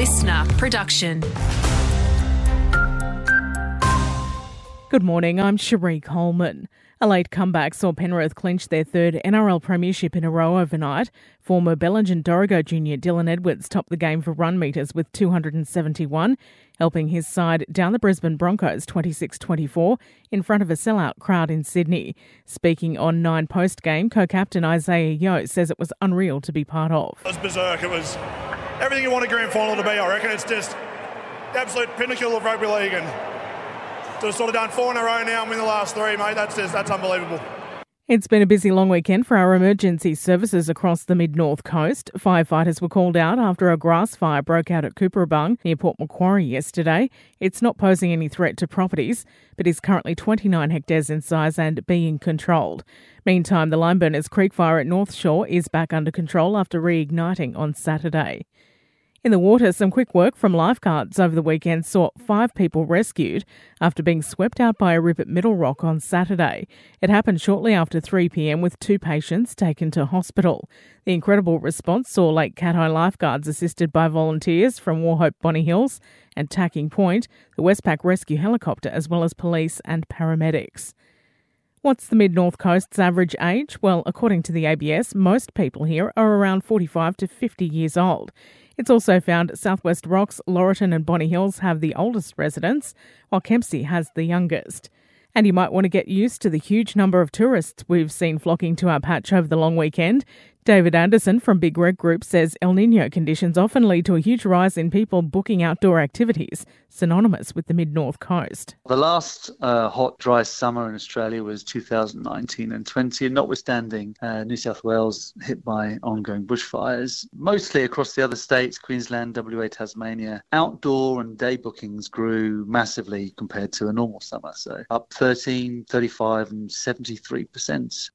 listener production. Good morning, I'm Cherie Coleman. A late comeback saw Penrith clinch their third NRL premiership in a row overnight. Former Bellingen Dorrigo junior Dylan Edwards topped the game for run metres with 271, helping his side down the Brisbane Broncos 26-24 in front of a sellout crowd in Sydney. Speaking on Nine post-game, co-captain Isaiah Yeo says it was unreal to be part of. It was berserk. It was everything you want a grand final to be, I reckon. It's just absolute pinnacle of rugby league and to have sort of done four in a row now and win the last three, mate, that's just, that's unbelievable. It's been a busy long weekend for our emergency services across the mid north coast. Firefighters were called out after a grass fire broke out at Cooperabung near Port Macquarie yesterday. It's not posing any threat to properties, but is currently 29 hectares in size and being controlled. Meantime, the Limeburners Creek fire at North Shore is back under control after reigniting on Saturday. In the water, some quick work from lifeguards over the weekend saw five people rescued after being swept out by a rip at Middle Rock on Saturday. It happened shortly after 3 pm with two patients taken to hospital. The incredible response saw Lake Cathie lifeguards assisted by volunteers from Wauchope Bonny Hills and Tacking Point, the Westpac rescue helicopter, as well as police and paramedics. What's the mid north coast's average age? Well, according to the ABS, most people here are around 45 to 50 years old. It's also found Southwest Rocks, Laurieton, and Bonny Hills have the oldest residents, while Kempsey has the youngest. And you might want to get used to the huge number of tourists we've seen flocking to our patch over the long weekend. David Anderson from Big Red Group says El Nino conditions often lead to a huge rise in people booking outdoor activities, synonymous with the mid north coast. The last uh, hot, dry summer in Australia was 2019 and 20, and notwithstanding uh, New South Wales hit by ongoing bushfires, mostly across the other states, Queensland, WA, Tasmania, outdoor and day bookings grew massively compared to a normal summer. So up 13, 35, and 73%.